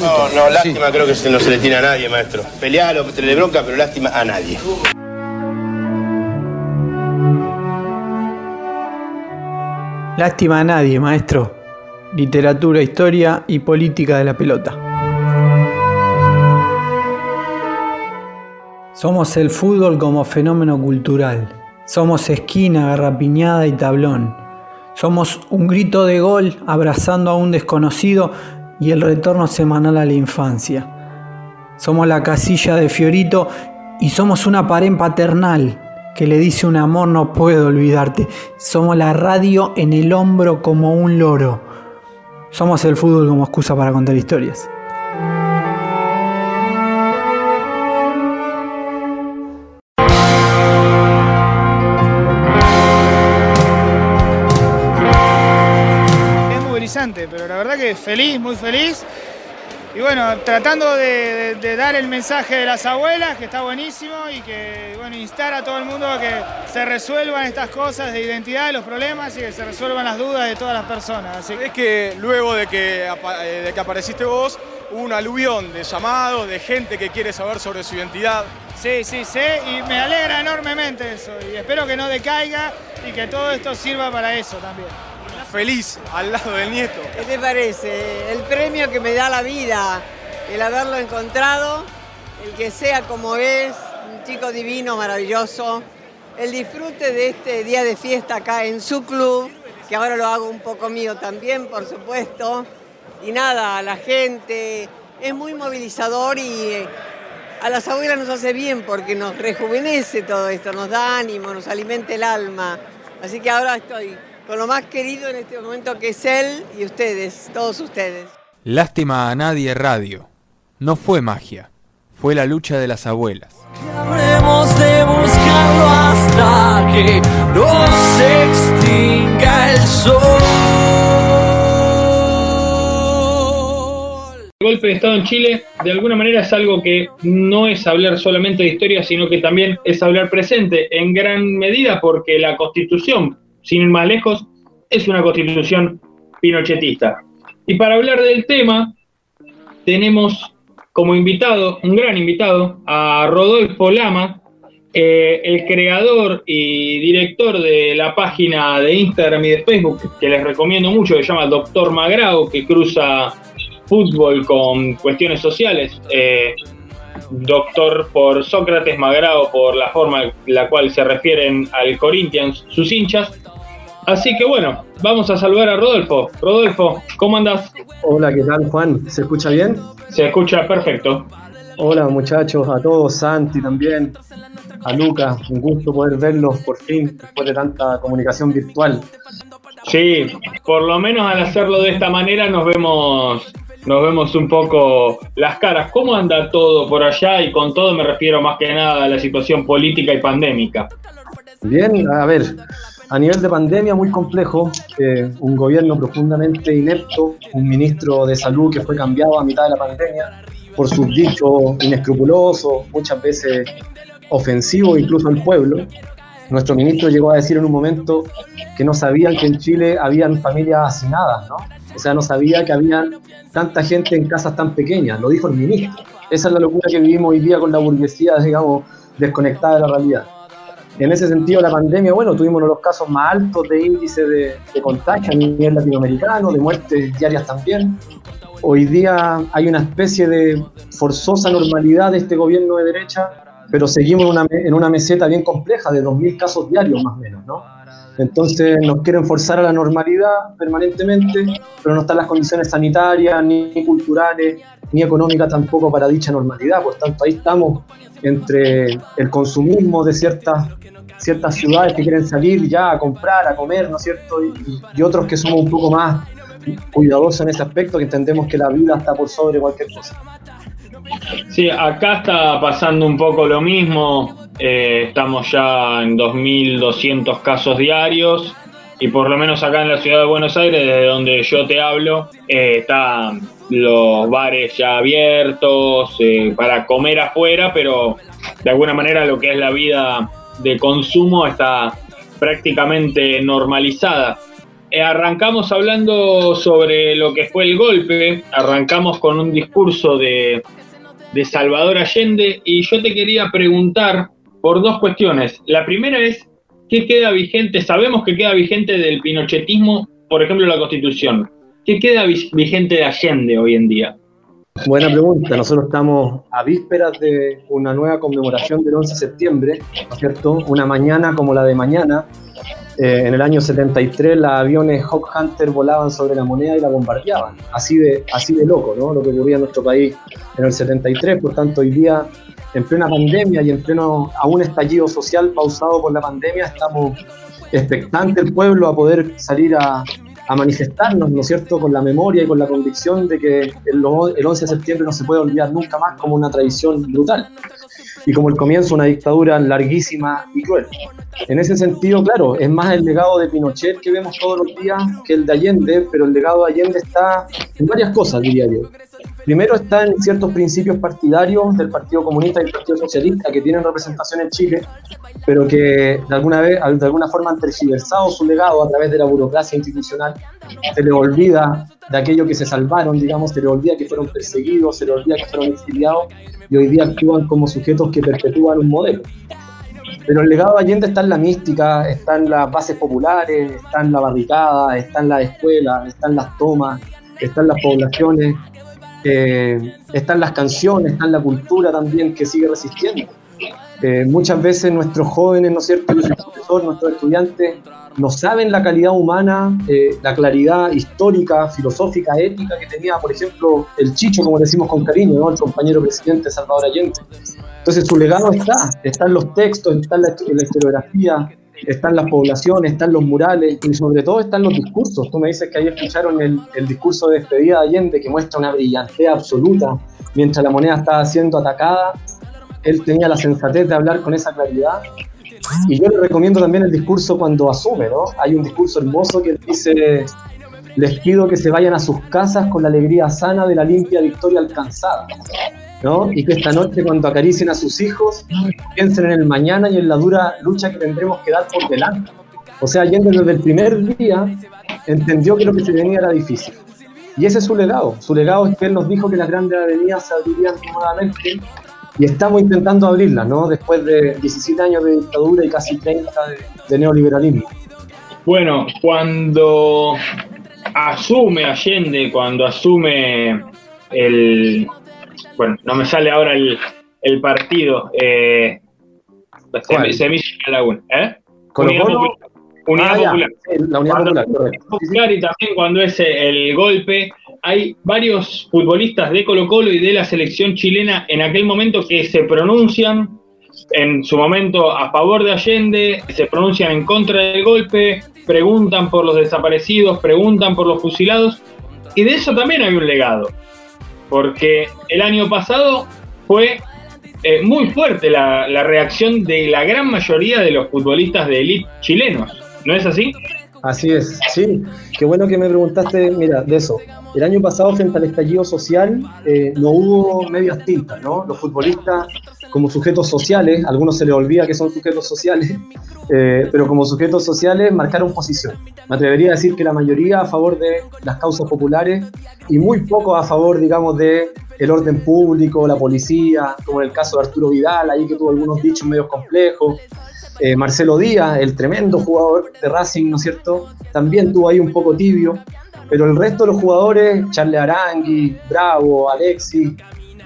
No, no, lástima creo que no se le tiene a nadie, maestro. Pelear o tenerle bronca, pero lástima a nadie. Lástima a nadie, maestro. Literatura, historia y política de la pelota. Somos el fútbol como fenómeno cultural. Somos esquina, garrapiñada y tablón. Somos un grito de gol abrazando a un desconocido y el retorno semanal a la infancia. Somos la casilla de Fiorito y somos una pared paternal que le dice un amor no puedo olvidarte. Somos la radio en el hombro como un loro. Somos el fútbol como excusa para contar historias. Feliz, muy feliz. Y bueno, tratando de, dar el mensaje de las abuelas, que está buenísimo, y que, bueno, instar a todo el mundo a que se resuelvan estas cosas de identidad, de los problemas, y que se resuelvan las dudas de todas las personas. Así Es que luego de que, eh, de que apareciste vos, hubo un aluvión de llamados, de gente que quiere saber sobre su identidad. Sí, sí, sí, y me alegra enormemente eso, y espero que no decaiga y que todo esto sirva para eso también feliz al lado del nieto. ¿Qué te parece? El premio que me da la vida, el haberlo encontrado, el que sea como es, un chico divino, maravilloso, el disfrute de este día de fiesta acá en su club, que ahora lo hago un poco mío también, por supuesto. Y nada, la gente es muy movilizador y eh, a las abuelas nos hace bien porque nos rejuvenece todo esto, nos da ánimo, nos alimenta el alma. Así que ahora estoy con lo más querido en este momento que es él y ustedes, todos ustedes. Lástima a nadie radio. No fue magia, fue la lucha de las abuelas. Habremos de buscarlo hasta que no se extinga el sol. El golpe de Estado en Chile de alguna manera es algo que no es hablar solamente de historia, sino que también es hablar presente, en gran medida porque la constitución sin ir más lejos, es una constitución pinochetista. Y para hablar del tema, tenemos como invitado, un gran invitado, a Rodolfo Lama, eh, el creador y director de la página de Instagram y de Facebook, que les recomiendo mucho, que se llama Doctor Magrao, que cruza fútbol con cuestiones sociales. Eh, doctor por Sócrates, Magrao por la forma en la cual se refieren al Corinthians sus hinchas. Así que bueno, vamos a saludar a Rodolfo. Rodolfo, ¿cómo andas? Hola, ¿qué tal Juan? ¿Se escucha bien? Se escucha perfecto. Hola muchachos, a todos, Santi también, a Lucas, un gusto poder verlos por fin después de tanta comunicación virtual. Sí, por lo menos al hacerlo de esta manera nos vemos nos vemos un poco las caras. ¿Cómo anda todo por allá? Y con todo me refiero más que nada a la situación política y pandémica. Bien, a ver, a nivel de pandemia muy complejo, eh, un gobierno profundamente inepto, un ministro de salud que fue cambiado a mitad de la pandemia por sus dichos inescrupulosos, muchas veces ofensivos incluso al pueblo. Nuestro ministro llegó a decir en un momento que no sabían que en Chile habían familias hacinadas, ¿no? O sea, no sabía que había tanta gente en casas tan pequeñas, lo dijo el ministro. Esa es la locura que vivimos hoy día con la burguesía, digamos, desconectada de la realidad. En ese sentido, la pandemia, bueno, tuvimos uno de los casos más altos de índice de, contagio a nivel latinoamericano, de muertes diarias también. Hoy día hay una especie de forzosa normalidad de este gobierno de derecha, pero seguimos una, en una meseta bien compleja de 2.000 casos diarios más o menos, ¿no? Entonces nos quieren forzar a la normalidad permanentemente, pero no están las condiciones sanitarias, ni culturales, ni económicas tampoco para dicha normalidad. Por tanto, ahí estamos entre el consumismo de ciertas, ciertas ciudades que quieren salir ya a comprar, a comer, ¿no es cierto? Y, otros que somos un poco más cuidadosos en ese aspecto, que entendemos que la vida está por sobre cualquier cosa. Sí, acá está pasando un poco lo mismo. Eh, estamos ya en 2.200 casos diarios y por lo menos acá en la ciudad de Buenos Aires, desde donde yo te hablo, eh, están los bares ya abiertos eh, para comer afuera, pero de alguna manera lo que es la vida de consumo está prácticamente normalizada. eh, arrancamos hablando sobre lo que fue el golpe, arrancamos con un discurso de, de Salvador Allende y yo te quería preguntar por dos cuestiones. La primera es, ¿qué queda vigente? Sabemos que queda vigente del pinochetismo, por ejemplo, la Constitución. ¿Qué queda vigente de Allende hoy en día? Buena pregunta. Nosotros estamos a vísperas de una nueva conmemoración del 11 de septiembre, ¿no es cierto? Una mañana como la de mañana. Eh, en el año 73 los aviones Hawk Hunter volaban sobre la moneda y la bombardeaban. Así de, así de loco, ¿no? Lo que ocurría en nuestro país en el 73. Por tanto, hoy día, en plena pandemia y en pleno a estallido social pausado por la pandemia, estamos expectantes el pueblo a poder salir a, a manifestarnos, ¿no es cierto?, con la memoria y con la convicción de que el, el 11 de septiembre no se puede olvidar nunca más como una tradición brutal y como el comienzo de una dictadura larguísima y cruel. En ese sentido, claro, es más el legado de Pinochet que vemos todos los días que el de Allende, pero el legado de Allende está en varias cosas, diría yo. Primero está en ciertos principios partidarios del Partido Comunista y del Partido Socialista que tienen representación en Chile, pero que de alguna, vez, de alguna forma han tergiversado su legado a través de la burocracia institucional. Se les olvida de aquello que se salvaron, digamos, se les olvida que fueron perseguidos, se les olvida que fueron exiliados y hoy día actúan como sujetos que perpetúan un modelo. Pero el legado de Allende está en la mística, está en las bases populares, está en la barricada, está en las escuelas, está en las tomas, está en las poblaciones, eh, están las canciones, está la cultura también que sigue resistiendo. Eh, muchas veces nuestros jóvenes, ¿no es cierto? nuestros estudiantes, no saben la calidad humana, eh, la claridad histórica, filosófica, ética que tenía, por ejemplo, el Chicho, como decimos con cariño, ¿no? el compañero presidente Salvador Allende. Entonces su legado está, está en los textos, está la, la historiografía, están las poblaciones, están los murales y sobre todo están los discursos. Tú me dices que ahí escucharon el, el discurso de despedida de Allende que muestra una brillantez absoluta mientras la moneda estaba siendo atacada. Él tenía la sensatez de hablar con esa claridad. Y yo le recomiendo también el discurso cuando asume, ¿no? Hay un discurso hermoso que dice, les pido que se vayan a sus casas con la alegría sana de la limpia victoria alcanzada. ¿No? Y que esta noche cuando acaricien a sus hijos, piensen en el mañana y en la dura lucha que tendremos que dar por delante. O sea, Allende desde el primer día entendió que lo que se venía era difícil. Y ese es su legado. Su legado es que él nos dijo que las grandes avenidas se abrirían nuevamente y estamos intentando abrirlas, ¿no? Después de 17 años de dictadura y casi 30 de, de neoliberalismo. Bueno, cuando asume Allende, cuando asume el, bueno, no me sale ahora el, el partido. Eh, Semilla Laguna. ¿eh? Unidad Popular. Unidad Ah, Popular. la Unidad Cuando. Popular y también cuando es el golpe, hay varios futbolistas de Colo Colo y de la selección chilena en aquel momento que se pronuncian en su momento a favor de Allende, se pronuncian en contra del golpe, preguntan por los desaparecidos, preguntan por los fusilados, y de eso también hay un legado, porque el año pasado fue eh, muy fuerte la, la reacción de la gran mayoría de los futbolistas de élite chilenos, ¿no es así? Así es, sí. Qué bueno que me preguntaste, mira, de eso. El año pasado, frente al estallido social, eh, no hubo medias tintas, ¿no? Los futbolistas, como sujetos sociales, a algunos se les olvida que son sujetos sociales, eh, pero como sujetos sociales marcaron posición. Me atrevería a decir que la mayoría a favor de las causas populares y muy poco a favor, digamos, de el orden público, la policía, como en el caso de Arturo Vidal, ahí que tuvo algunos dichos medios complejos. Eh, Marcelo Díaz, el tremendo jugador de Racing, ¿no es cierto? También tuvo ahí un poco tibio, pero el resto de los jugadores, Charles Arangui, Bravo, Alexis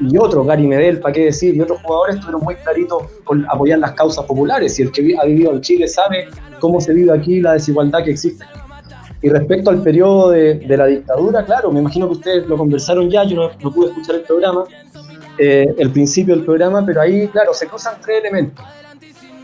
y otros, Gary Medel, ¿para qué decir? Y otros jugadores estuvieron muy claritos con apoyar las causas populares. Y el que ha vivido en Chile sabe cómo se vive aquí la desigualdad que existe. Y respecto al periodo de, la dictadura, claro, me imagino que ustedes lo conversaron ya, yo no, no pude escuchar el programa, eh, el principio del programa, pero ahí, claro, se cruzan tres elementos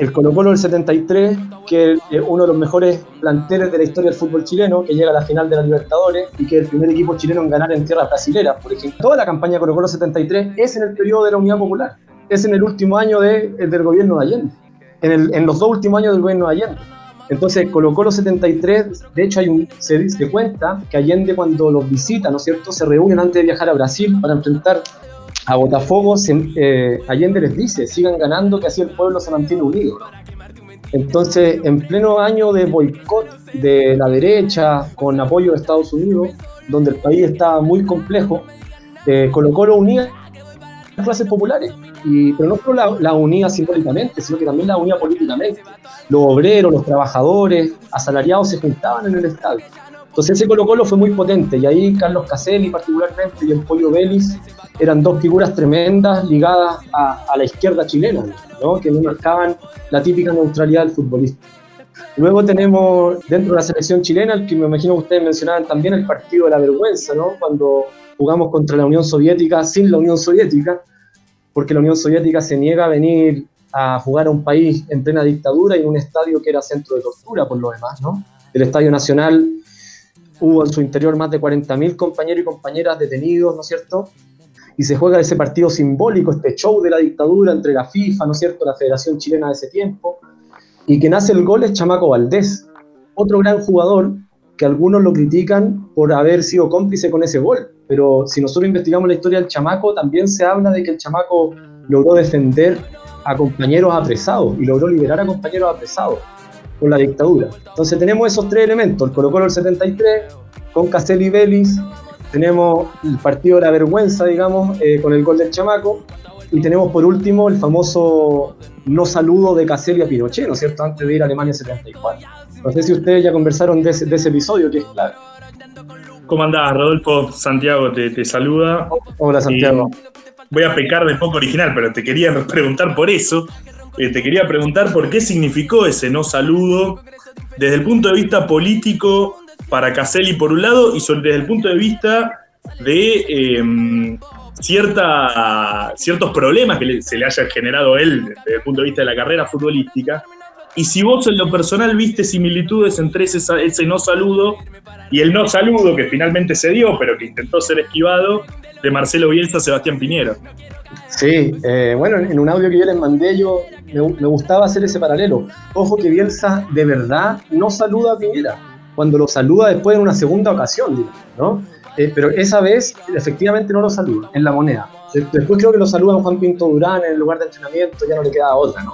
el Colo Colo del 73, que es uno de los mejores planteles de la historia del fútbol chileno, que llega a la final de la Libertadores y que es el primer equipo chileno en ganar en tierras brasileras, por ejemplo. Toda la campaña Colo Colo 73 es en el periodo de la Unidad Popular, es en el último año de- del gobierno de Allende, en, el- en los dos últimos años del gobierno de Allende. Entonces, Colo Colo 73, de hecho hay un, se, se cuenta que Allende cuando los visita, ¿no es cierto?, se reúnen antes de viajar a Brasil para enfrentar a Botafogo, eh, Allende les dice, sigan ganando, que así el pueblo se mantiene unido. Entonces, en pleno año de boicot de la derecha, con apoyo de Estados Unidos, donde el país estaba muy complejo, eh, Colo Colo unía las clases populares, y, pero no solo la, la unía simbólicamente, sino que también la unía políticamente. Los obreros, los trabajadores, asalariados se juntaban en el estadio. Entonces ese Colo Colo fue muy potente y ahí Carlos Caselli particularmente y el Pollo Vélez eran dos figuras tremendas ligadas a, a la izquierda chilena, ¿no? que no marcaban la típica neutralidad del futbolista. Luego tenemos dentro de la selección chilena, que me imagino que ustedes mencionaban también, el partido de la vergüenza, ¿no? cuando jugamos contra la Unión Soviética sin la Unión Soviética, porque la Unión Soviética se niega a venir a jugar a un país en plena dictadura y en un estadio que era centro de tortura por lo demás. ¿no? El Estadio Nacional hubo en su interior más de 40.000 compañeros y compañeras detenidos, ¿no es cierto? Y se juega ese partido simbólico, este show de la dictadura entre la FIFA, ¿no es cierto?, la Federación Chilena de ese tiempo. Y quien hace el gol es Chamaco Valdés, otro gran jugador que algunos lo critican por haber sido cómplice con ese gol. Pero si nosotros investigamos la historia del Chamaco, también se habla de que el Chamaco logró defender a compañeros apresados y logró liberar a compañeros apresados con la dictadura. Entonces tenemos esos tres elementos, el Colo Colo del 73, con Castelli y Vélez, tenemos el partido de la vergüenza, digamos, eh, con el gol del Chamaco, y tenemos por último el famoso no saludo de Caselli a Pinochet, ¿no es cierto?, antes de ir a Alemania 74. No sé si ustedes ya conversaron de ese, de ese episodio, que es clave. ¿Cómo andás, Rodolfo? Santiago te, te saluda. Hola, Santiago. Voy a pecar de poco original, pero te quería preguntar por eso. Eh, te quería preguntar por qué significó ese no saludo desde el punto de vista político para Caselli por un lado y desde el punto de vista de eh, cierta, ciertos problemas que se le haya generado a él desde el punto de vista de la carrera futbolística. Y si vos en lo personal viste similitudes entre ese, ese no saludo y el no saludo que finalmente se dio, pero que intentó ser esquivado, de Marcelo Bielsa a Sebastián Piñero. Sí, eh, bueno, en un audio que yo les mandé, yo me, me, gustaba hacer ese paralelo. Ojo que Bielsa de verdad no saluda a Piñera, cuando lo saluda después en una segunda ocasión, digamos, ¿no? Eh, pero esa vez efectivamente no lo saluda, en la moneda. Después creo que lo saluda Juan Pinto Durán en el lugar de entrenamiento, ya no le queda otra, ¿no?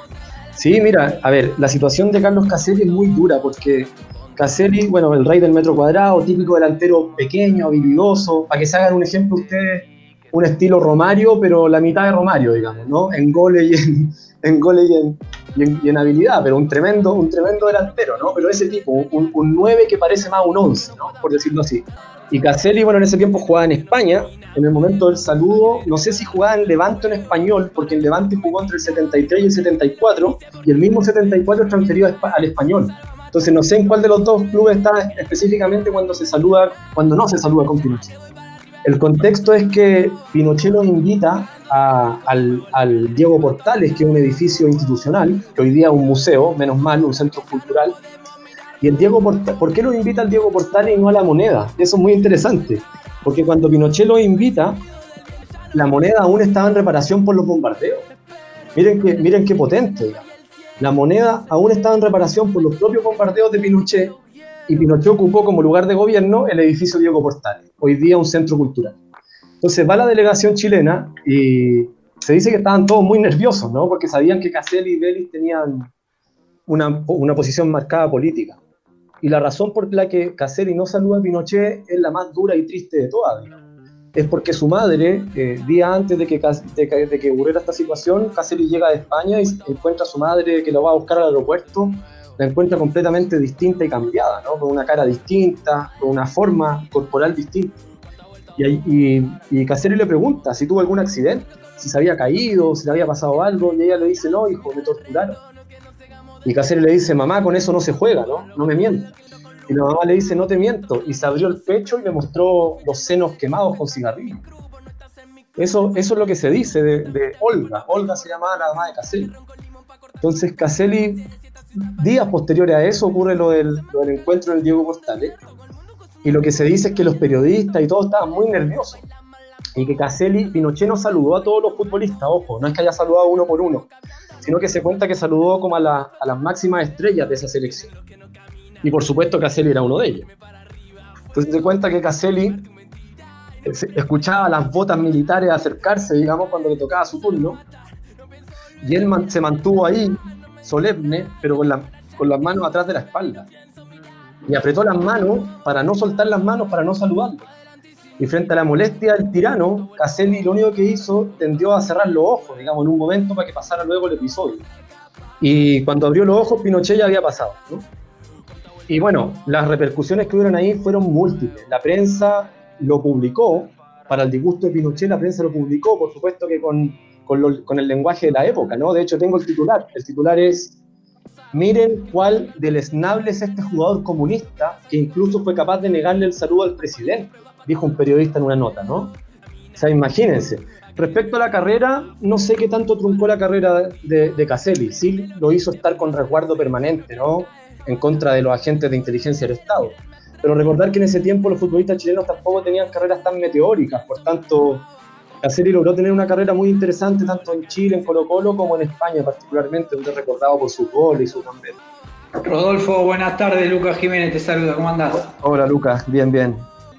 Sí, mira, a ver, la situación de Carlos Caselli es muy dura porque Caselli, bueno, el rey del metro cuadrado, típico delantero pequeño, habilidoso, para que se hagan un ejemplo ustedes, un estilo Romario, pero la mitad de Romario, digamos, ¿no? En goles y en, en, goles y en, y en, y en habilidad, pero un tremendo, un tremendo delantero, ¿no? Pero ese tipo, un, un 9 que parece más un 11, ¿no? Por decirlo así. Y Caselli, bueno, en ese tiempo jugaba en España, en el momento del saludo, no sé si jugaba en Levante en español, porque en Levante jugó entre el 73 y el 74, y el mismo 74 transferido al español. Entonces no sé en cuál de los dos clubes está específicamente cuando se saluda, cuando no se saluda con Pinochet. El contexto es que Pinochet nos invita al, al, Diego Portales, que es un edificio institucional, que hoy día es un museo, menos mal, un centro cultural. Y el Diego Portales, ¿por qué lo invita al Diego Portales y no a la moneda? Eso es muy interesante, porque cuando Pinochet lo invita, la moneda aún estaba en reparación por los bombardeos. Miren, que, miren qué potente. La moneda aún estaba en reparación por los propios bombardeos de Pinochet y Pinochet ocupó como lugar de gobierno el edificio Diego Portales, hoy día un centro cultural. Entonces va la delegación chilena y se dice que estaban todos muy nerviosos, ¿no? Porque sabían que Caselli y Vélez tenían una, una posición marcada política. Y la razón por la que Caselli no saluda a Pinochet es la más dura y triste de todas. Es porque su madre, eh, día antes de que, de, de ocurriera esta situación, Caselli llega de España y encuentra a su madre que lo va a buscar al aeropuerto la encuentra completamente distinta y cambiada, ¿no? Con una cara distinta, con una forma corporal distinta. Y, y, y Caselli le pregunta si tuvo algún accidente, si se había caído, si le había pasado algo, y ella le dice, no, hijo, me torturaron. Y Caselli le dice, mamá, con eso no se juega, ¿no? No me mientas. Y la mamá le dice, no te miento. Y se abrió el pecho y le mostró los senos quemados con cigarrillo. Eso, eso es lo que se dice de, Olga. Olga se llamaba la mamá de Caselli. Entonces Caselli días posteriores a eso ocurre lo del, lo del encuentro del Diego Portales. Y lo que se dice es que los periodistas y todos estaban muy nerviosos. Y que Caselli, Pinochet no saludó a todos los futbolistas, ojo, no es que haya saludado uno por uno, sino que se cuenta que saludó como a, la, a las máximas estrellas de esa selección. Y por supuesto Caselli era uno de ellos. Entonces se cuenta que Caselli escuchaba las botas militares acercarse, digamos, cuando le tocaba su turno. Y él se mantuvo ahí solemne, pero con las manos atrás de la espalda. Y apretó las manos para no soltar las manos, para no saludarlo. Y frente a la molestia del tirano, Caselli lo único que hizo tendió a cerrar los ojos, digamos, en un momento para que pasara luego el episodio. Y cuando abrió los ojos, Pinochet ya había pasado. ¿no? Y bueno, las repercusiones que hubieron ahí fueron múltiples. La prensa lo publicó, para el disgusto de Pinochet, la prensa lo publicó, por supuesto que con, con, el lenguaje de la época, ¿no? De hecho, tengo el titular. El titular es Miren cuál deleznable es este jugador comunista que incluso fue capaz de negarle el saludo al presidente dijo un periodista en una nota, ¿no? O sea, imagínense. Respecto a la carrera, no sé qué tanto truncó la carrera de, Caselli. Sí lo hizo estar con resguardo permanente, ¿no? En contra de los agentes de inteligencia del Estado. Pero recordar que en ese tiempo los futbolistas chilenos tampoco tenían carreras tan meteóricas, por tanto, Caselli logró tener una carrera muy interesante tanto en Chile, en Colo Colo, como en España particularmente, donde es recordado por su gol y su gambeta. Rodolfo, buenas tardes, Lucas Jiménez te saluda, ¿cómo andás? Hola Lucas, bien, bien.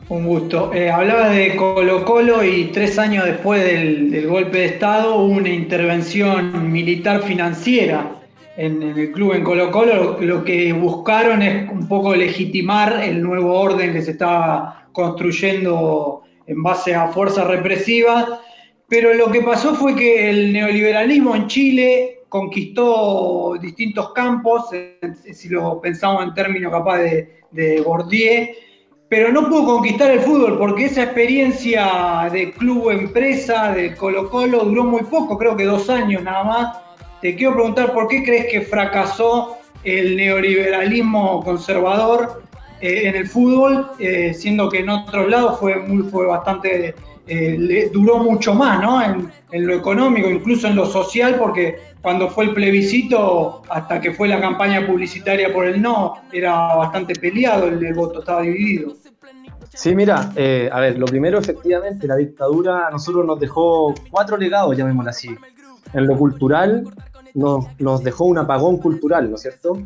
Un gusto. Eh, hablaba de Colo Colo y tres años después del, del, golpe de Estado hubo una intervención militar financiera en, en el club en Colo Colo. Lo, lo, que buscaron es un poco legitimar el nuevo orden que se estaba construyendo en base a fuerzas represivas. Pero lo que pasó fue que el neoliberalismo en Chile conquistó distintos campos, si lo pensamos en términos capaz de, de pero no pudo conquistar el fútbol porque esa experiencia de club empresa, de Colo Colo, duró muy poco, creo que dos años nada más. Te quiero preguntar por qué crees que fracasó el neoliberalismo conservador en el fútbol, eh, siendo que en otros lados fue, fue bastante, eh, le, duró mucho más, ¿no? En, en lo económico, incluso en lo social, porque cuando fue el plebiscito, hasta que fue la campaña publicitaria por el no, era bastante peleado el, el voto, estaba dividido. Sí, mira, eh, a ver, lo primero, efectivamente, la dictadura a nosotros nos dejó cuatro legados, llamémoslo así. En lo cultural, nos, nos dejó un apagón cultural, ¿no es cierto?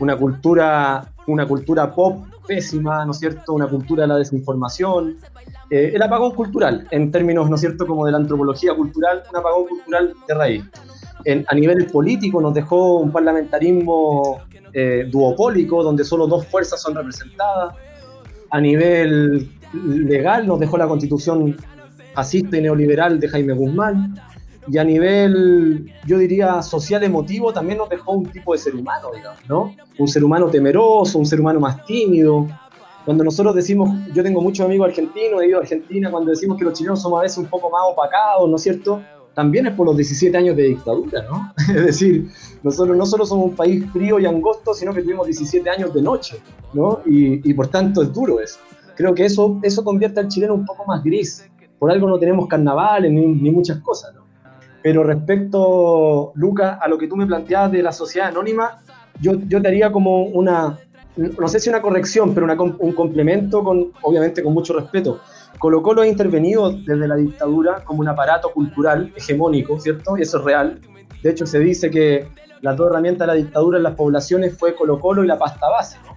Una cultura, una cultura pop pésima, ¿no es cierto? Una cultura de la desinformación. Eh, el apagón cultural, en términos, ¿no es cierto?, como de la antropología cultural, un apagón cultural de raíz. A nivel político nos dejó un parlamentarismo eh, duopólico, donde solo dos fuerzas son representadas. A nivel legal nos dejó la constitución fascista y neoliberal de Jaime Guzmán. Y a nivel, yo diría, social emotivo, también nos dejó un tipo de ser humano, digamos, ¿no? Un ser humano temeroso, un ser humano más tímido. Cuando nosotros decimos, yo tengo muchos amigos argentinos, he ido a Argentina, cuando decimos que los chilenos somos a veces un poco más opacados, ¿no es cierto? también es por los 17 años de dictadura, ¿no? Es decir, nosotros no solo somos un país frío y angosto, sino que tuvimos 17 años de noche, ¿no? Y, y por tanto es duro eso. Creo que eso, eso convierte al chileno un poco más gris. Por algo no tenemos carnavales ni, ni muchas cosas, ¿no? Pero respecto, Luca, a lo que tú me planteabas de la sociedad anónima, yo, yo te haría como una, no sé si una corrección, pero una, un complemento, con, obviamente con mucho respeto. Colo Colo ha intervenido desde la dictadura como un aparato cultural hegemónico, ¿cierto? Y eso es real. De hecho, se dice que las dos herramientas de la dictadura en las poblaciones fue Colo Colo y la pasta base, ¿no?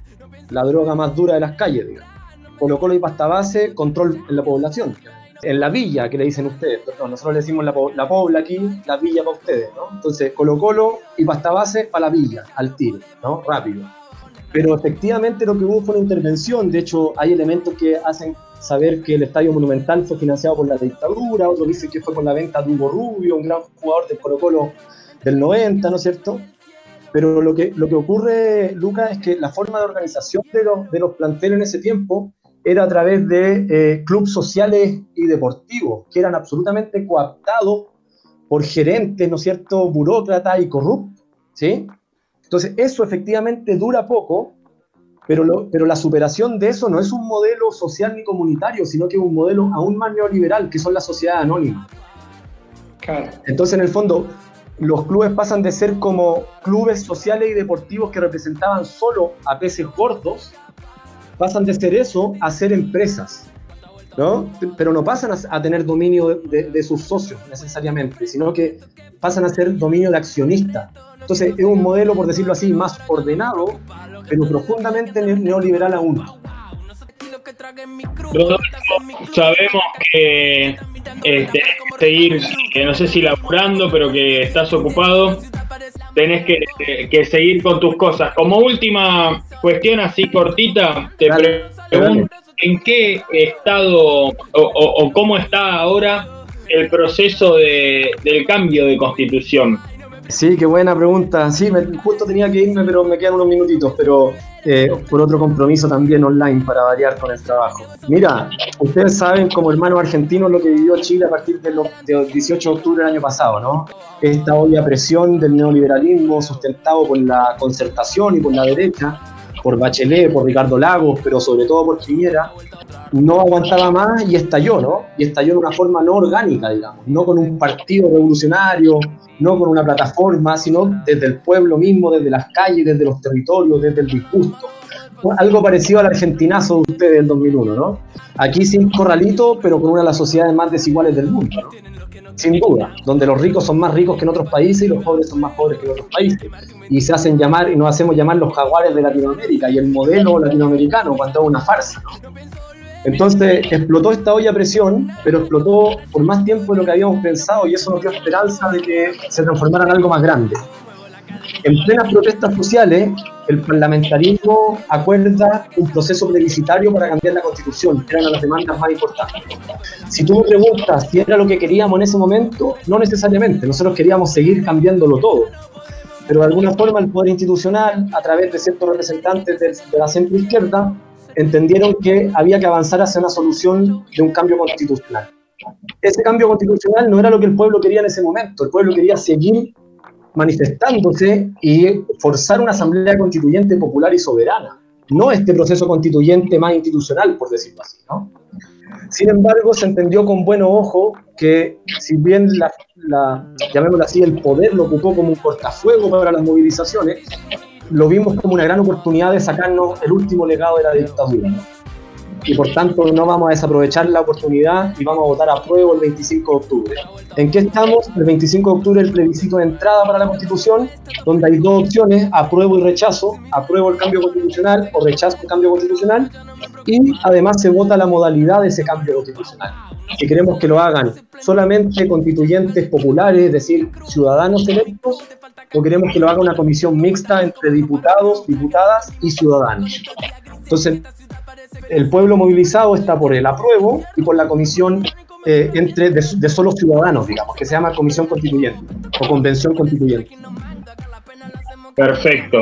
la droga más dura de las calles, digamos. Colo Colo y pasta base, control en la población. En la villa, que le dicen ustedes, perdón, nosotros le decimos la, la pobla aquí, la villa para ustedes, ¿no? Entonces, Colo Colo y pasta base para la villa, al tiro, ¿no? Rápido. Pero efectivamente lo que hubo fue una intervención, de hecho hay elementos que hacen saber que el Estadio Monumental fue financiado por la dictadura, otros dicen que fue con la venta de Hugo Rubio, un gran jugador del Colo Colo del 90, ¿no es cierto? Pero lo que, lo que ocurre, Lucas, es que la forma de organización de los, de los planteles en ese tiempo era a través de eh, clubes sociales y deportivos, que eran absolutamente coaptados por gerentes, ¿no es cierto?, burócratas y corruptos, ¿sí? Entonces, eso efectivamente dura poco, pero, lo, pero la superación de eso no es un modelo social ni comunitario, sino que es un modelo aún más neoliberal, que son las sociedades anónimas. Claro. Entonces, en el fondo, los clubes pasan de ser como clubes sociales y deportivos que representaban solo a peces gordos, pasan de ser eso a ser empresas, ¿no? Pero no pasan a, a tener dominio de, de, sus socios necesariamente, sino que pasan a ser dominio de accionistas. Entonces es un modelo, por decirlo así, más ordenado, pero profundamente neoliberal aún. Sabemos que eh, tenés que seguir, que no sé si laburando, pero que estás ocupado. Tenés que, que seguir con tus cosas. Como última cuestión así cortita, te pregunto en qué estado o, cómo está ahora el proceso de, del cambio de constitución. Sí, qué buena pregunta. Sí, justo tenía que irme, pero me quedan unos minutitos, pero eh, por otro compromiso también online para variar con el trabajo. Mira, ustedes saben como hermanos argentinos lo que vivió Chile a partir del 18 de octubre del año pasado, ¿no? Esta obvia presión del neoliberalismo sustentado por la concertación y por la derecha, por Bachelet, por Ricardo Lagos, pero sobre todo por Piñera, no aguantaba más y estalló, ¿no? Y estalló de una forma no orgánica, digamos, no con un partido revolucionario, no con una plataforma, sino desde el pueblo mismo, desde las calles, desde los territorios, desde el disgusto. Algo parecido al argentinazo de ustedes del 2001, ¿no? Aquí sin corralito, pero con una de las sociedades más desiguales del mundo, ¿no? Sin duda, donde los ricos son más ricos que en otros países y los pobres son más pobres que en otros países. Y se hacen llamar, y nos hacemos llamar los jaguares de Latinoamérica, y el modelo latinoamericano, cuando es una farsa, ¿no? Entonces explotó esta olla a presión, pero explotó por más tiempo de lo que habíamos pensado y eso nos dio esperanza de que se transformara en algo más grande. En plenas protestas sociales, el parlamentarismo acuerda un proceso plebiscitario para cambiar la constitución, que eran las demandas más importantes. Si tú me preguntas si era lo que queríamos en ese momento, no necesariamente, nosotros queríamos seguir cambiándolo todo. Pero de alguna forma el poder institucional, a través de ciertos representantes de, de la centro izquierda, entendieron que había que avanzar hacia una solución de un cambio constitucional. Ese cambio constitucional no era lo que el pueblo quería en ese momento, el pueblo quería seguir manifestándose y forzar una asamblea constituyente popular y soberana, no este proceso constituyente más institucional, por decirlo así. ¿no? Sin embargo, se entendió con buen ojo que si bien la, la, llamémoslo así, el poder lo ocupó como un cortafuego para las movilizaciones, lo vimos como una gran oportunidad de sacarnos el último legado de la dictadura. Y por tanto no vamos a desaprovechar la oportunidad y vamos a votar a prueba el 25 de octubre. ¿En qué estamos? El 25 de octubre el plebiscito de entrada para la Constitución, donde hay dos opciones, apruebo y rechazo, apruebo el cambio constitucional o rechazo el cambio constitucional, y además se vota la modalidad de ese cambio constitucional. Si queremos que lo hagan solamente constituyentes populares, es decir, ciudadanos electos, o queremos que lo haga una comisión mixta entre diputados, diputadas y ciudadanos. Entonces, el pueblo movilizado está por el apruebo y por la comisión eh, entre de, de solo ciudadanos, digamos, que se llama comisión constituyente o convención constituyente. Perfecto,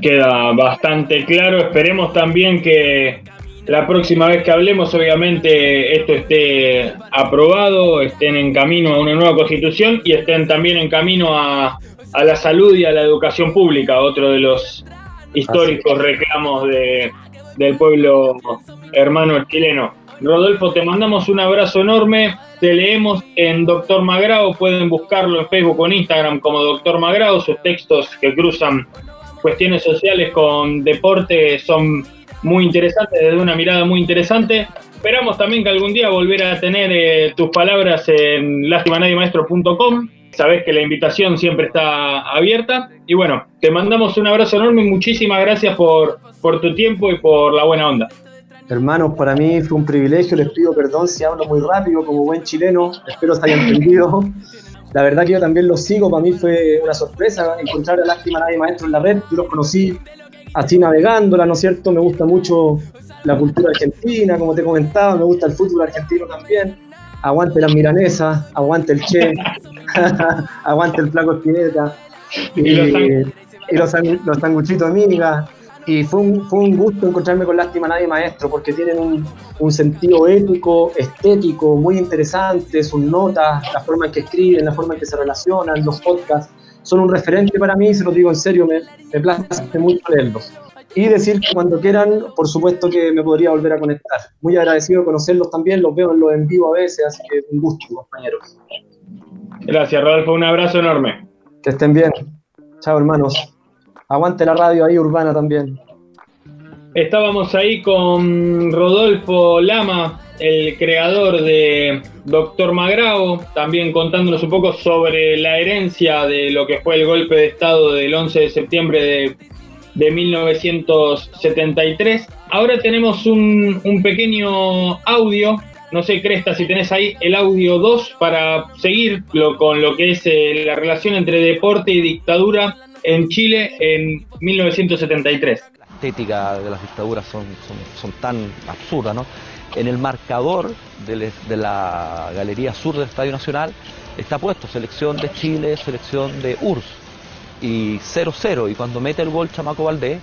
queda bastante claro. Esperemos también que la próxima vez que hablemos, obviamente, esto esté aprobado, estén en camino a una nueva constitución y estén también en camino a, a la salud y a la educación pública, otro de los históricos reclamos de, del pueblo hermano chileno. Rodolfo, te mandamos un abrazo enorme. Te leemos en Doctor Magrao. Pueden buscarlo en Facebook o en Instagram como Doctor Magrao. Sus textos que cruzan cuestiones sociales con deporte son muy interesantes, desde una mirada muy interesante. Esperamos también que algún día volver a tener eh, tus palabras en lastimanadiemaestro.com sabes que la invitación siempre está abierta. Y bueno, te mandamos un abrazo enorme y muchísimas gracias por, por tu tiempo y por la buena onda. Hermanos, para mí fue un privilegio, les pido perdón si hablo muy rápido como buen chileno, espero se haya entendido. La verdad que yo también los sigo, para mí fue una sorpresa encontrar a Lástima Nadie Maestro en la red, yo los conocí así navegándola, ¿no es cierto? Me gusta mucho la cultura argentina, como te comentaba, me gusta el fútbol argentino también. Aguante las milanesas, aguante el Che, aguante el flaco Espineta, y, los, los, sanguchitos amigas. Y fue un, fue un gusto encontrarme con Lástima Nadie Maestro, porque tienen un, un sentido ético, estético, muy interesante, sus notas, la forma en que escriben, la forma en que se relacionan, los podcasts, son un referente para mí, se lo digo en serio, me, me place mucho leerlos. Y decir que cuando quieran, por supuesto que me podría volver a conectar. Muy agradecido de conocerlos también, los veo en los en vivo a veces, así que un gusto, compañeros. Gracias, Rodolfo. Un abrazo enorme. Que estén bien. Chao, hermanos. Aguante la radio ahí urbana también. Estábamos ahí con Rodolfo Lama, el creador de Doctor Magrao, también contándonos un poco sobre la herencia de lo que fue el golpe de Estado del 11 de septiembre de, de 1973. Ahora tenemos un, un pequeño audio no sé, Cresta, si tenés ahí el audio 2 para seguir con lo que es eh, la relación entre deporte y dictadura en Chile en 1973. estética de las dictaduras son, son, tan absurdas, ¿no? En el marcador de, de la galería sur del Estadio Nacional está puesto selección de Chile, selección de URSS y 0-0 y cuando mete el gol Chamaco Valdés,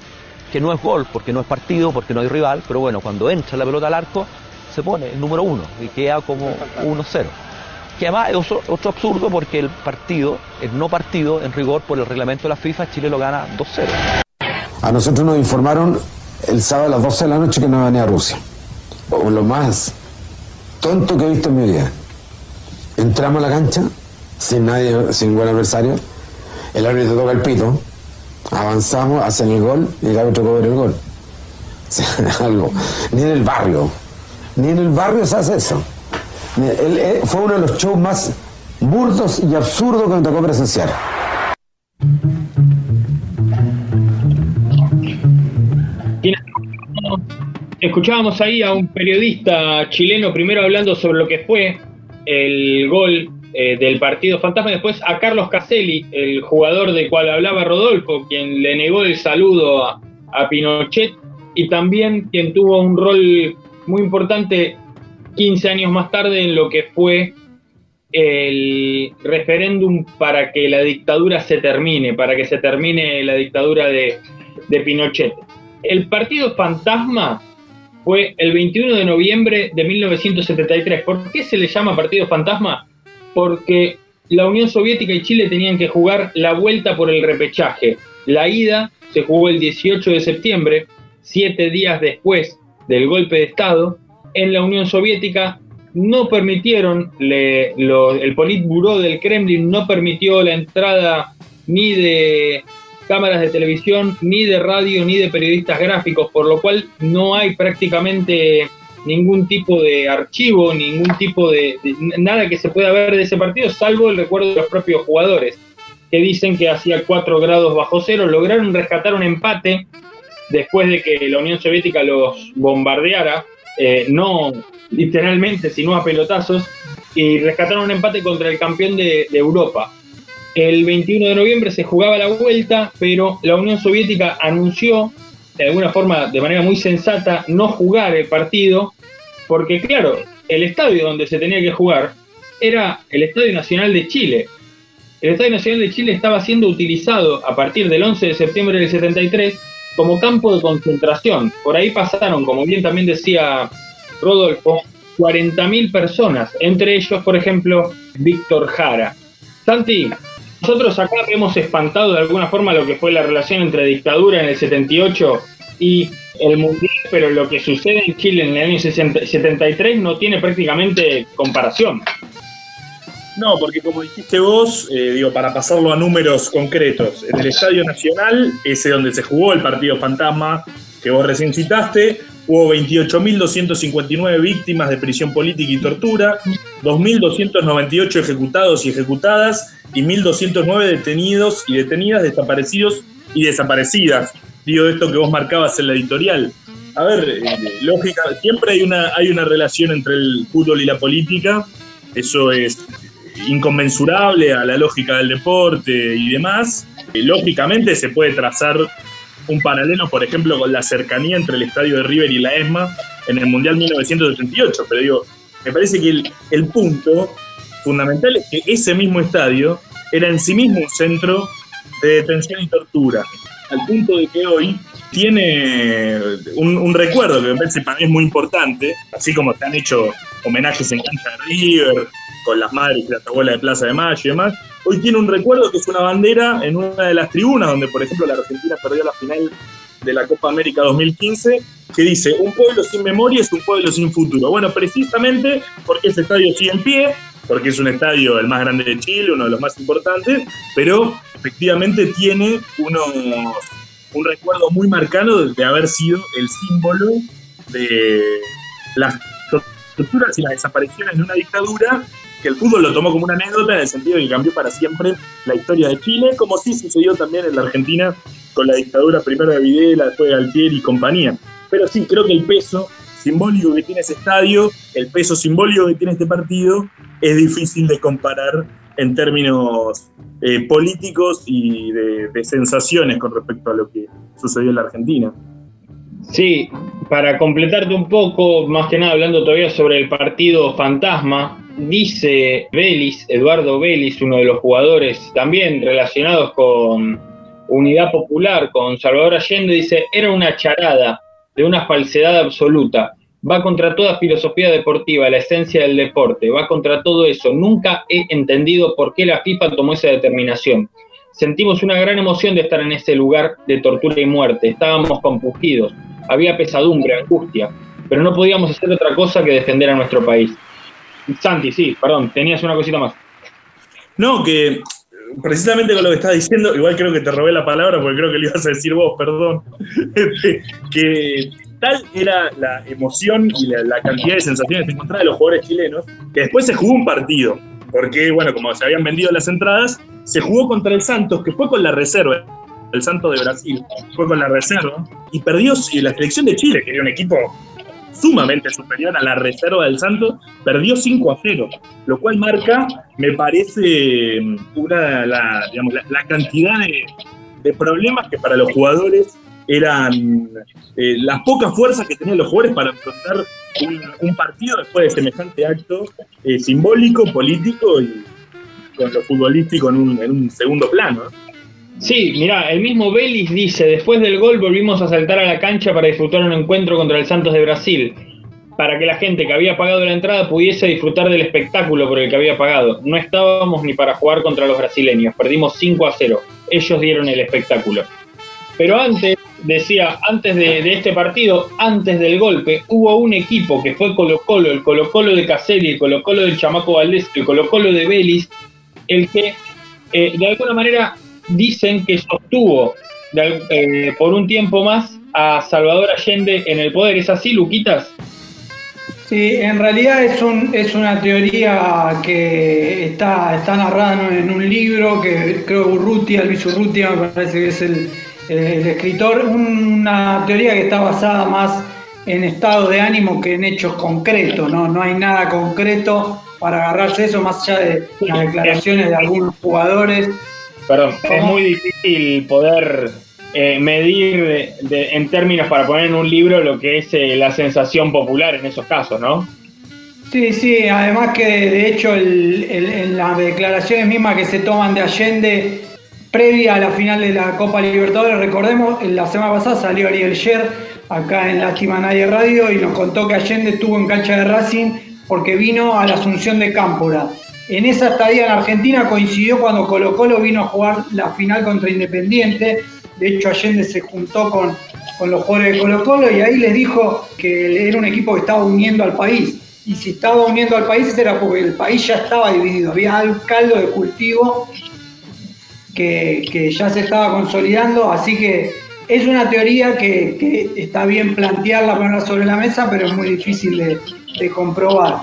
que no es gol porque no es partido, porque no hay rival, pero bueno, cuando entra la pelota al arco se pone el número 1 y queda como 1-0. Que además es otro, absurdo porque el partido, el no partido, en rigor por el reglamento de la FIFA, Chile lo gana 2-0. A nosotros nos informaron el sábado a las 12 de la noche que no venía a Rusia. O lo más tonto que he visto en mi vida. Entramos a la cancha sin nadie, sin ningún adversario. El árbitro toca el pito. Avanzamos, hacen el gol y el árbitro cobra el gol. algo. Ni en el barrio. Ni en el barrio se hace eso. Fue uno de los shows más burdos y absurdos que me tocó presenciar. Escuchábamos ahí a un periodista chileno primero hablando sobre lo que fue el gol eh, del partido fantasma, después a Carlos Caselli, el jugador del cual hablaba Rodolfo, quien le negó el saludo a, Pinochet y también quien tuvo un rol muy importante 15 años más tarde en lo que fue el referéndum para que la dictadura se termine, para que se termine la dictadura de Pinochet. El partido fantasma fue el 21 de noviembre de 1973. ¿Por qué se le llama partido fantasma? Porque la Unión Soviética y Chile tenían que jugar la vuelta por el repechaje. La ida se jugó el 18 de septiembre, siete días después del golpe de Estado, en la Unión Soviética no permitieron, el Politburo del Kremlin no permitió la entrada ni de cámaras de televisión, ni de radio, ni de periodistas gráficos, por lo cual no hay prácticamente ningún tipo de archivo, ningún tipo de, nada que se pueda ver de ese partido, salvo el recuerdo de los propios jugadores, que dicen que hacía 4 grados bajo cero, lograron rescatar un empate después de que la Unión Soviética los bombardeara eh, no literalmente, sino a pelotazos, y rescataron un empate contra el campeón de, Europa. El 21 de noviembre se jugaba la vuelta, pero la Unión Soviética anunció, de alguna forma, de manera muy sensata, no jugar el partido, porque claro, el estadio donde se tenía que jugar era el Estadio Nacional de Chile. El Estadio Nacional de Chile estaba siendo utilizado a partir del 11 de septiembre del 73 como campo de concentración. Por ahí pasaron, como bien también decía Rodolfo, 40.000 personas, entre ellos, por ejemplo, Víctor Jara. Santi, nosotros acá hemos espantado de alguna forma lo que fue la relación entre dictadura en el 78 y el mundial, pero lo que sucede en Chile en el año 73 no tiene prácticamente comparación. No, porque como dijiste vos, eh, digo, para pasarlo a números concretos, en el Estadio Nacional, ese donde se jugó el partido fantasma que vos recién citaste, hubo 28.259 víctimas de prisión política y tortura, 2.298 ejecutados y ejecutadas y 1.209 detenidos y detenidas, desaparecidos y desaparecidas. Digo esto que vos marcabas en la editorial. A ver, eh, lógica, siempre hay una, hay una relación entre el fútbol y la política, eso es inconmensurable a la lógica del deporte y demás. Eh, lógicamente se puede trazar un paralelo, por ejemplo, con la cercanía entre el estadio de River y la ESMA en el Mundial 1978, pero digo, me parece que el, punto fundamental es que ese mismo estadio era en sí mismo un centro de detención y tortura, al punto de que hoy tiene un, recuerdo que me parece para mí es muy importante, así como se han hecho homenajes en cancha River, con las madres y las abuelas de Plaza de Mayo y demás, hoy tiene un recuerdo que es una bandera en una de las tribunas, donde por ejemplo la Argentina perdió la final de la Copa América 2015, que dice, un pueblo sin memoria es un pueblo sin futuro. Bueno, precisamente porque ese estadio sigue en pie, porque es un estadio el más grande de Chile, uno de los más importantes, pero efectivamente tiene un recuerdo muy marcado de haber sido el símbolo de las torturas y las desapariciones de una dictadura que el fútbol lo tomó como una anécdota en el sentido de que cambió para siempre la historia de Chile, como sí sucedió también en la Argentina con la dictadura primero de Videla, después de Altieri y compañía. Pero sí, creo que el peso simbólico que tiene ese estadio, el peso simbólico que tiene este partido, es difícil de comparar en términos eh, políticos y de, de sensaciones con respecto a lo que sucedió en la Argentina. Sí, para completarte un poco, más que nada hablando todavía sobre el partido fantasma, dice Vélez, Eduardo Vélez, uno de los jugadores también relacionados con Unidad Popular, con Salvador Allende, dice, era una charada de una falsedad absoluta. Va contra toda filosofía deportiva, la esencia del deporte, va contra todo eso. Nunca he entendido por qué la FIFA tomó esa determinación. Sentimos una gran emoción de estar en ese lugar de tortura y muerte. Estábamos compugidos había pesadumbre, angustia, pero no podíamos hacer otra cosa que defender a nuestro país. Santi, sí, perdón, tenías una cosita más. No, que precisamente con lo que estás diciendo, igual creo que te robé la palabra porque creo que le ibas a decir vos, perdón, este, que tal era la emoción y la, cantidad de sensaciones que encontraba de los jugadores chilenos, que después se jugó un partido, porque, bueno, como se habían vendido las entradas, se jugó contra el Santos, que fue con la reserva el Santo de Brasil, fue con la reserva y perdió la selección de Chile, que era un equipo sumamente superior a la reserva del Santos, perdió 5 a 0, lo cual marca, me parece, una, la, digamos, la, cantidad de, problemas que para los jugadores eran eh, las pocas fuerzas que tenían los jugadores para enfrentar un, partido después de semejante acto eh, simbólico, político y con lo futbolístico en un, en un segundo plano. Sí, mira, el mismo Vélez dice, después del gol volvimos a saltar a la cancha para disfrutar un encuentro contra el Santos de Brasil, para que la gente que había pagado la entrada pudiese disfrutar del espectáculo por el que había pagado. No estábamos ni para jugar contra los brasileños, perdimos 5 a 0, ellos dieron el espectáculo. Pero antes, decía, antes de, este partido, antes del golpe, hubo un equipo que fue Colo Colo, el Colo Colo de Caselli, el Colo Colo del Chamaco Valdés, el Colo Colo de Vélez, el que eh, de alguna manera dicen que sostuvo eh, por un tiempo más a Salvador Allende en el poder. ¿Es así, Luquitas? Sí, en realidad es, un, es una teoría que está, está narrada en un libro que creo Urrutia, Luis Urrutia me parece que es el, escritor, una teoría que está basada más en estado de ánimo que en hechos concretos, ¿no? No hay nada concreto para agarrarse eso más allá de las declaraciones de algunos jugadores Perdón, es muy difícil poder eh, medir en términos para poner en un libro lo que es eh, la sensación popular en esos casos, ¿no? Sí, sí, además que de hecho en las declaraciones mismas que se toman de Allende previa a la final de la Copa Libertadores, recordemos, la semana pasada salió Ariel Sher acá en Lástima Nadie Radio y nos contó que Allende estuvo en cancha de Racing porque vino a la Asunción de Cámpora en esa estadía en Argentina coincidió cuando Colo Colo vino a jugar la final contra Independiente. De hecho, Allende se juntó con, con los jugadores de Colo Colo y ahí les dijo que era un equipo que estaba uniendo al país. Y si estaba uniendo al país era porque el país ya estaba dividido. Había un caldo de cultivo que, ya se estaba consolidando. Así que es una teoría que, está bien plantearla, ponerla sobre la mesa, pero es muy difícil de, de comprobar.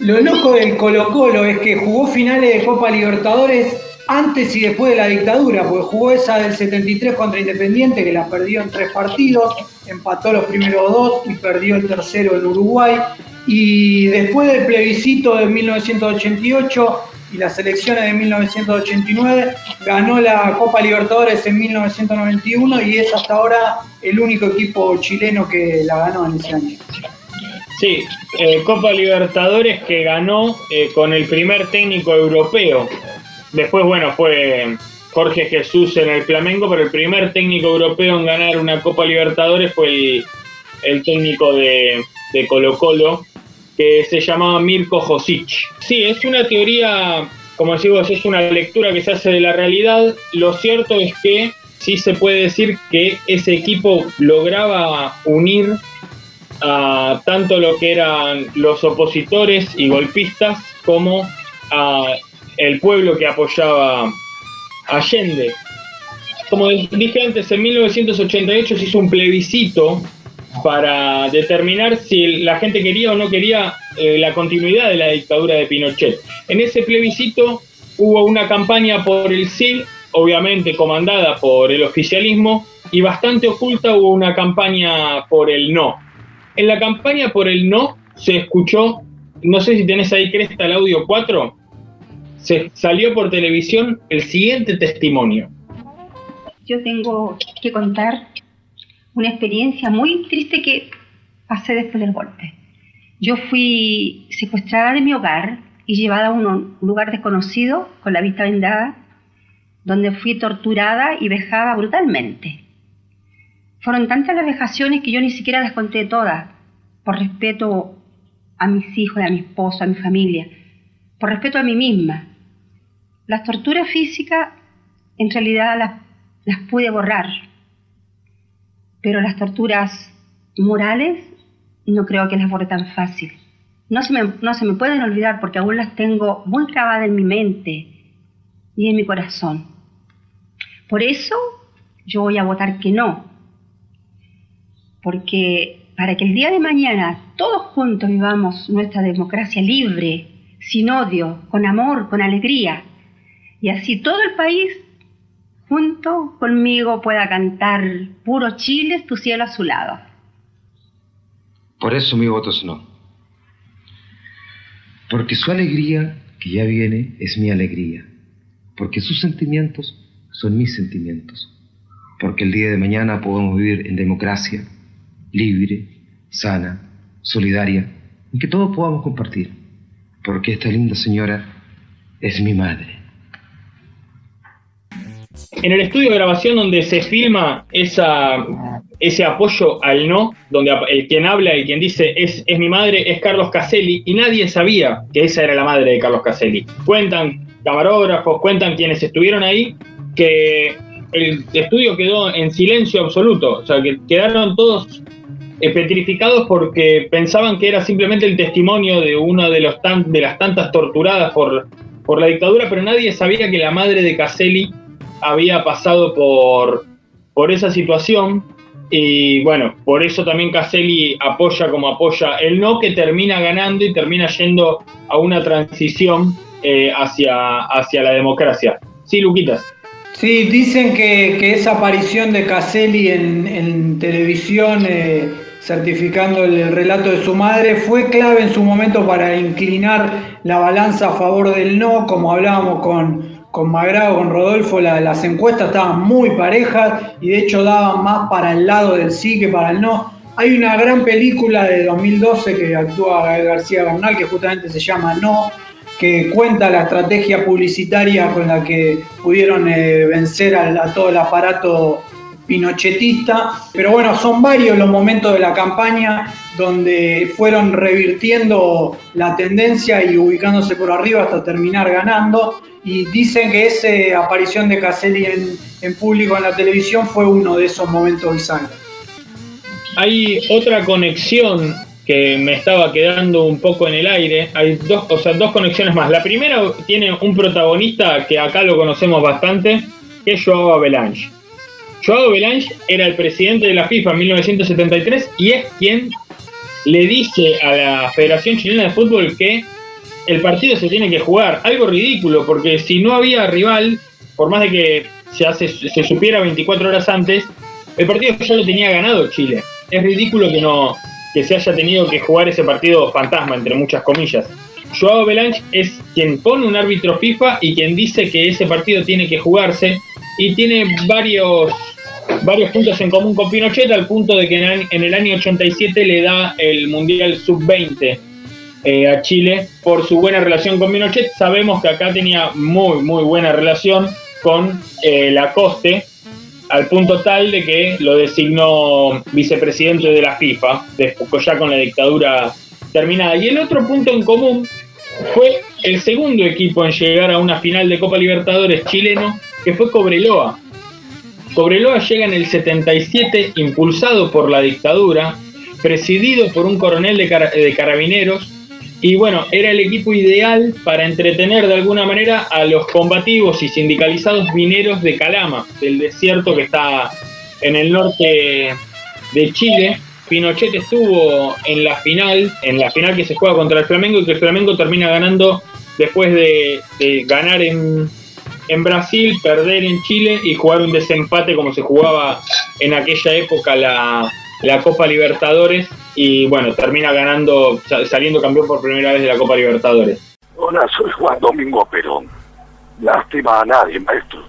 Lo loco del Colo Colo es que jugó finales de Copa Libertadores antes y después de la dictadura, porque jugó esa del 73 contra Independiente, que la perdió en tres partidos, empató los primeros dos y perdió el tercero en Uruguay. Y después del plebiscito de 1988 y las elecciones de 1989, ganó la Copa Libertadores en 1991 y es hasta ahora el único equipo chileno que la ganó en ese año. Sí, eh, Copa Libertadores que ganó eh, con el primer técnico europeo. Después, bueno, fue Jorge Jesús en el Flamengo, pero el primer técnico europeo en ganar una Copa Libertadores fue el, técnico de, Colo Colo, que se llamaba Mirko Josic. Sí, es una teoría, como decimos, es una lectura que se hace de la realidad. Lo cierto es que sí se puede decir que ese equipo lograba unir a tanto lo que eran los opositores y golpistas como a el pueblo que apoyaba Allende. Como dije antes, en 1988 se hizo un plebiscito para determinar si la gente quería o no quería eh, la continuidad de la dictadura de Pinochet. En ese plebiscito hubo una campaña por el sí, obviamente comandada por el oficialismo, y bastante oculta hubo una campaña por el no. En la campaña por el no se escuchó, no sé si tenés ahí Cresta el audio 4, se salió por televisión el siguiente testimonio. Yo tengo que contar una experiencia muy triste que pasé después del golpe. Yo fui secuestrada de mi hogar y llevada a un lugar desconocido con la vista vendada, donde fui torturada y vejada brutalmente. Fueron tantas las vejaciones que yo ni siquiera las conté todas, por respeto a mis hijos, a mi esposo, a mi familia, por respeto a mí misma. Las torturas físicas en realidad las, las pude borrar, pero las torturas morales no creo que las borre tan fácil. No se, me, no se me pueden olvidar porque aún las tengo muy grabadas en mi mente y en mi corazón. Por eso yo voy a votar que no, porque para que el día de mañana todos juntos vivamos nuestra democracia libre, sin odio, con amor, con alegría, y así todo el país junto conmigo pueda cantar Puro Chile, tu cielo a su lado. Por eso mi voto es no. Porque su alegría, que ya viene, es mi alegría. Porque sus sentimientos son mis sentimientos. Porque el día de mañana podemos vivir en democracia, libre, sana, solidaria, en que todos podamos compartir. Porque esta linda señora es mi madre. En el estudio de grabación donde se filma esa, ese apoyo al no, donde el quien habla y quien dice es, es mi madre es Carlos Caselli, y nadie sabía que esa era la madre de Carlos Caselli. Cuentan camarógrafos, cuentan quienes estuvieron ahí, que el estudio quedó en silencio absoluto, o sea, que quedaron todos petrificados porque pensaban que era simplemente el testimonio de una de, los de las tantas torturadas por, por la dictadura, pero nadie sabía que la madre de Caselli había pasado por, por esa situación y bueno, por eso también Caselli apoya como apoya el no que termina ganando y termina yendo a una transición eh, hacia, hacia la democracia. Sí, Luquitas. Sí, dicen que, esa aparición de Caselli en, televisión eh, certificando el relato de su madre fue clave en su momento para inclinar la balanza a favor del no, como hablábamos con, con Magrado, con Rodolfo, las encuestas estaban muy parejas y de hecho daban más para el lado del sí que para el no. Hay una gran película de 2012 que actúa Gael García Bernal que justamente se llama No, que cuenta la estrategia publicitaria con la que pudieron eh, vencer a, todo el aparato pinochetista. Pero bueno, son varios los momentos de la campaña donde fueron revirtiendo la tendencia y ubicándose por arriba hasta terminar ganando y dicen que esa aparición de Caselli en, público en la televisión fue uno de esos momentos bizarros. Hay otra conexión que me estaba quedando un poco en el aire. Hay dos, o sea, dos conexiones más. La primera tiene un protagonista que acá lo conocemos bastante, que es Joao Avalanche. Joao Avalanche era el presidente de la FIFA en 1973 y es quien le dice a la Federación Chilena de Fútbol que el partido se tiene que jugar. Algo ridículo, porque si no había rival, por más de que se, hace, se supiera 24 horas antes, el partido ya lo tenía ganado Chile. Es ridículo que no que se haya tenido que jugar ese partido fantasma, entre muchas comillas. Joao Belange es quien pone un árbitro FIFA y quien dice que ese partido tiene que jugarse y tiene varios, varios puntos en común con Pinochet al punto de que en el año 87 le da el Mundial Sub-20 eh, a Chile por su buena relación con Pinochet. Sabemos que acá tenía muy, muy buena relación con eh, Lacoste, al punto tal de que lo designó vicepresidente de la FIFA, después ya con la dictadura terminada. Y el otro punto en común fue el segundo equipo en llegar a una final de Copa Libertadores chileno, que fue Cobreloa. Cobreloa llega en el 77 impulsado por la dictadura, presidido por un coronel de carabineros y bueno, era el equipo ideal para entretener de alguna manera a los combativos y sindicalizados mineros de Calama, del desierto que está en el norte de Chile. Pinochet estuvo en la final, en la final que se juega contra el Flamengo y que el Flamengo termina ganando después de, ganar en, Brasil, perder en Chile y jugar un desempate como se jugaba en aquella época la, la Copa Libertadores y bueno, termina ganando, saliendo campeón por primera vez de la Copa Libertadores. Hola, soy Juan Domingo Perón. Lástima a nadie, maestro.